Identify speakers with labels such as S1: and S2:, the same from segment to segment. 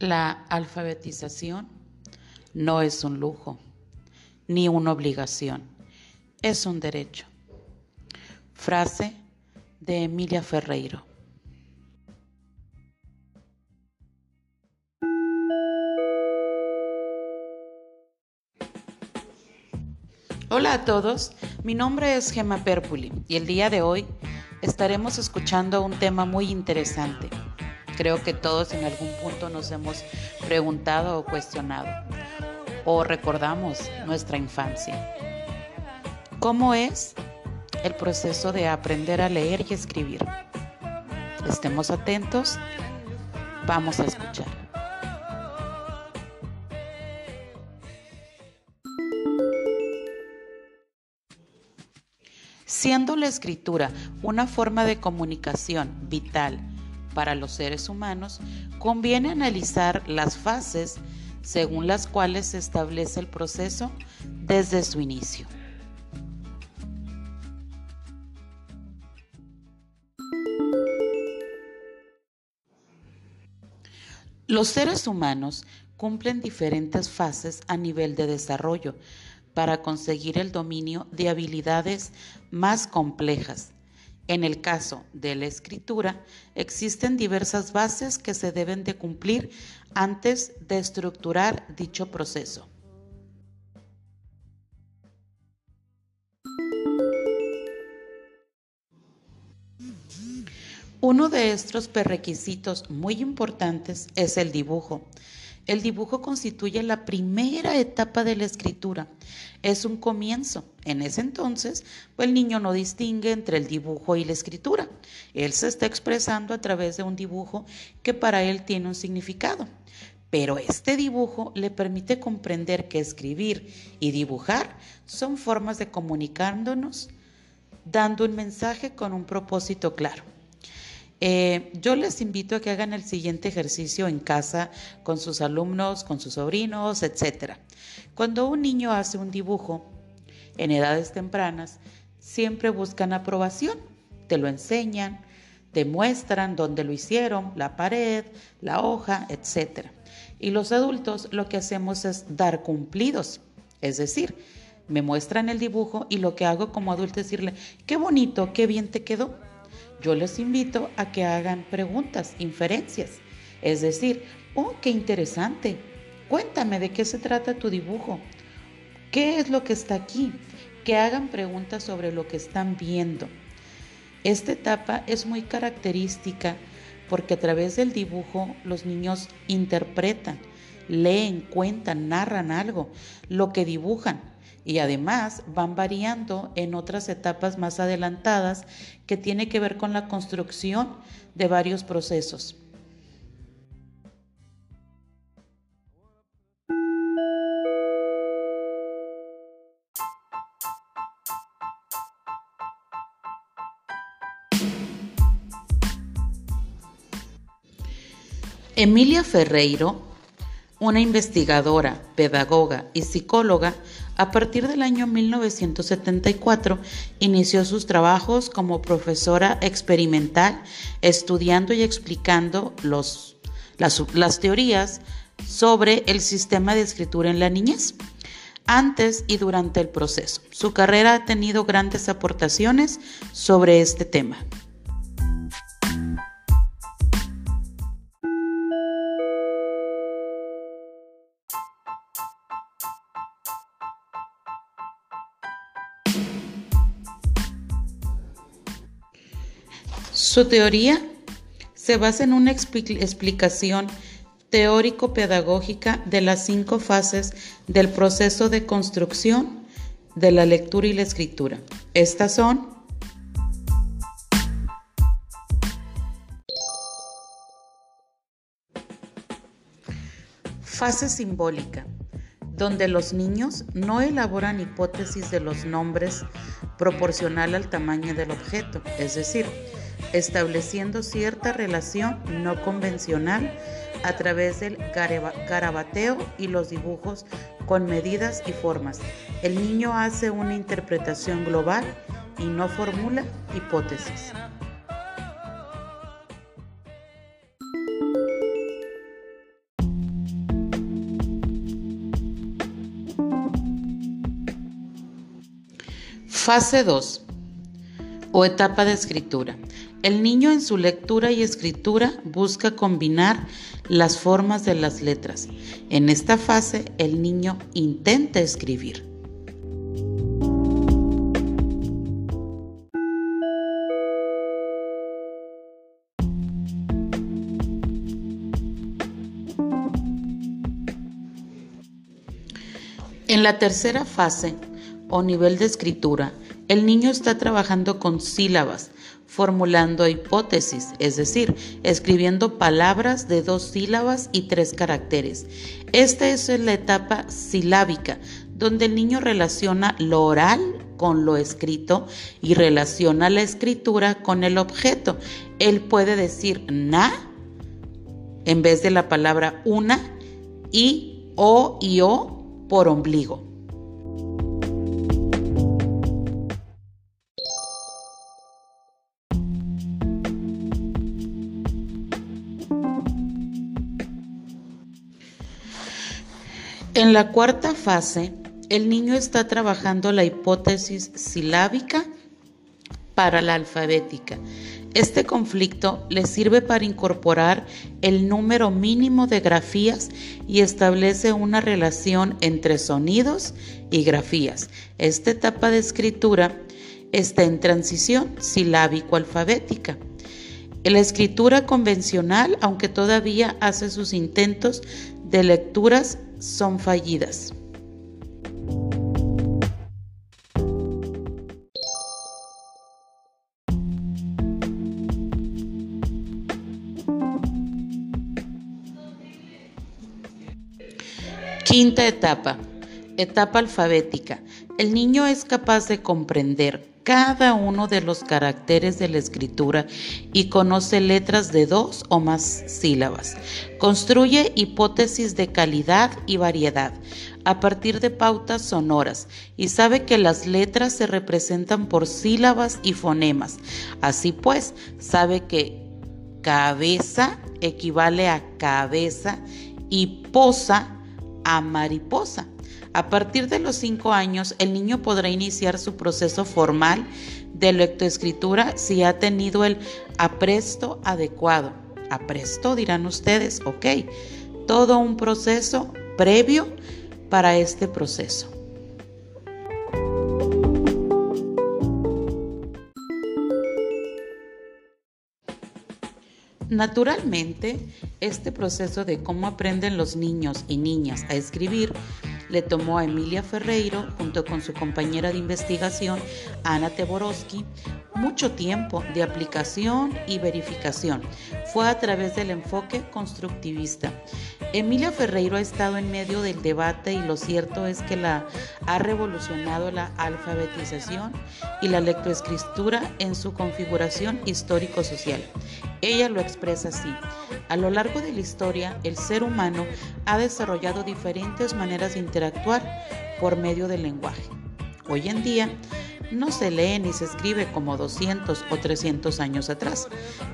S1: La alfabetización no es un lujo ni una obligación, es un derecho. Frase de Emilia Ferreiro. Hola a todos, mi nombre es Gemma Perpuli y el día de hoy estaremos escuchando un tema muy interesante. Creo que todos en algún punto nos hemos preguntado o cuestionado o recordamos nuestra infancia. ¿Cómo es el proceso de aprender a leer y escribir? Estemos atentos, vamos a escuchar. Siendo la escritura una forma de comunicación vital para los seres humanos, conviene analizar las fases según las cuales se establece el proceso desde su inicio. Los seres humanos cumplen diferentes fases a nivel de desarrollo para conseguir el dominio de habilidades más complejas. En el caso de la escritura, existen diversas bases que se deben de cumplir antes de estructurar dicho proceso. Uno de estos prerequisitos muy importantes es el dibujo. El dibujo constituye la primera etapa de la escritura. Es un comienzo. En ese entonces, pues, el niño no distingue entre el dibujo y la escritura. Él se está expresando a través de un dibujo que para él tiene un significado. Pero este dibujo le permite comprender que escribir y dibujar son formas de comunicándonos, dando un mensaje con un propósito claro. Eh, yo les invito a que hagan el siguiente ejercicio en casa con sus alumnos, con sus sobrinos, etc. Cuando un niño hace un dibujo en edades tempranas, siempre buscan aprobación, te lo enseñan, te muestran dónde lo hicieron, la pared, la hoja, etc. Y los adultos lo que hacemos es dar cumplidos, es decir, me muestran el dibujo y lo que hago como adulto es decirle, qué bonito, qué bien te quedó yo les invito a que hagan preguntas, inferencias. Es decir, oh, qué interesante. Cuéntame de qué se trata tu dibujo. ¿Qué es lo que está aquí? Que hagan preguntas sobre lo que están viendo. Esta etapa es muy característica porque a través del dibujo los niños interpretan, leen, cuentan, narran algo, lo que dibujan y además van variando en otras etapas más adelantadas que tiene que ver con la construcción de varios procesos. Emilia Ferreiro, una investigadora, pedagoga y psicóloga, a partir del año 1974 inició sus trabajos como profesora experimental, estudiando y explicando las teorías sobre el sistema de escritura en la niñez antes y durante el proceso. Su carrera ha tenido grandes aportaciones sobre este tema. Su teoría se basa en una explicación teórico-pedagógica de las cinco fases del proceso de construcción de la lectura y la escritura. Estas son fase simbólica, donde los niños no elaboran hipótesis de los nombres proporcional al tamaño del objeto, es decir, estableciendo cierta relación no convencional a través del carabateo y los dibujos con medidas y formas. El niño hace una interpretación global y no formula hipótesis. Fase 2 o etapa de escritura. El niño en su lectura y escritura busca combinar las formas de las letras. En esta fase el niño intenta escribir. En la tercera fase o nivel de escritura, el niño está trabajando con sílabas, formulando hipótesis, es decir, escribiendo palabras de dos sílabas y tres caracteres. Esta es la etapa silábica, donde el niño relaciona lo oral con lo escrito y relaciona la escritura con el objeto. Él puede decir na en vez de la palabra una y o y o por ombligo. En la cuarta fase, el niño está trabajando la hipótesis silábica para la alfabética. Este conflicto le sirve para incorporar el número mínimo de grafías y establece una relación entre sonidos y grafías. Esta etapa de escritura está en transición silábico-alfabética. La escritura convencional, aunque todavía hace sus intentos de lecturas, son fallidas. Quinta etapa, etapa alfabética. El niño es capaz de comprender cada uno de los caracteres de la escritura y conoce letras de dos o más sílabas. Construye hipótesis de calidad y variedad a partir de pautas sonoras y sabe que las letras se representan por sílabas y fonemas. Así pues, sabe que cabeza equivale a cabeza y posa a mariposa. A partir de los cinco años, el niño podrá iniciar su proceso formal de lectoescritura si ha tenido el apresto adecuado. Apresto, dirán ustedes, ok. Todo un proceso previo para este proceso. Naturalmente, este proceso de cómo aprenden los niños y niñas a escribir le tomó a Emilia Ferreiro, junto con su compañera de investigación, Ana Teborowski, mucho tiempo de aplicación y verificación. Fue a través del enfoque constructivista. Emilia Ferreiro ha estado en medio del debate y lo cierto es que la ha revolucionado la alfabetización y la lectoescritura en su configuración histórico-social. Ella lo expresa así. A lo largo de la historia, el ser humano ha desarrollado diferentes maneras de interactuar por medio del lenguaje. Hoy en día, no se lee ni se escribe como 200 o 300 años atrás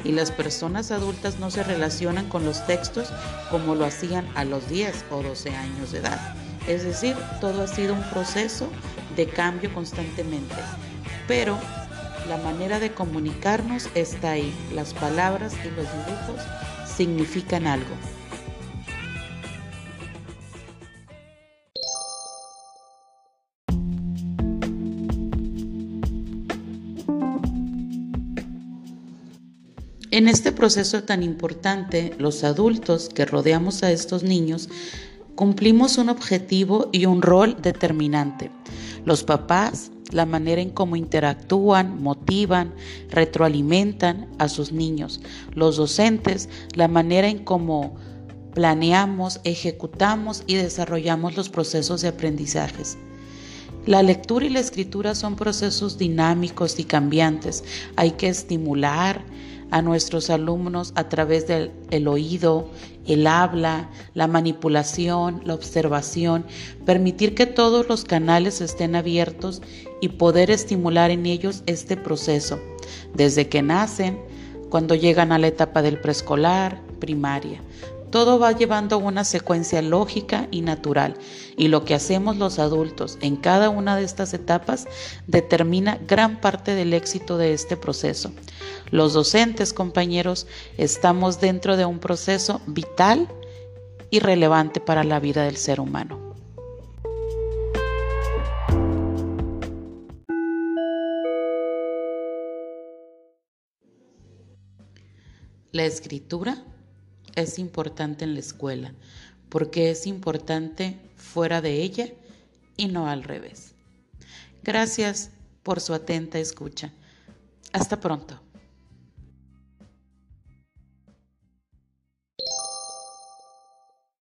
S1: y las personas adultas no se relacionan con los textos como lo hacían a los 10 o 12 años de edad. Es decir, todo ha sido un proceso de cambio constantemente. Pero la manera de comunicarnos está ahí. Las palabras y los dibujos significan algo. En este proceso tan importante, los adultos que rodeamos a estos niños cumplimos un objetivo y un rol determinante. Los papás la manera en cómo interactúan, motivan, retroalimentan a sus niños. Los docentes, la manera en cómo planeamos, ejecutamos y desarrollamos los procesos de aprendizajes. La lectura y la escritura son procesos dinámicos y cambiantes. Hay que estimular, a nuestros alumnos a través del oído, el habla, la manipulación, la observación, permitir que todos los canales estén abiertos y poder estimular en ellos este proceso, desde que nacen, cuando llegan a la etapa del preescolar, primaria. Todo va llevando una secuencia lógica y natural y lo que hacemos los adultos en cada una de estas etapas determina gran parte del éxito de este proceso. Los docentes, compañeros, estamos dentro de un proceso vital y relevante para la vida del ser humano. La escritura es importante en la escuela porque es importante fuera de ella y no al revés. Gracias por su atenta escucha. Hasta pronto.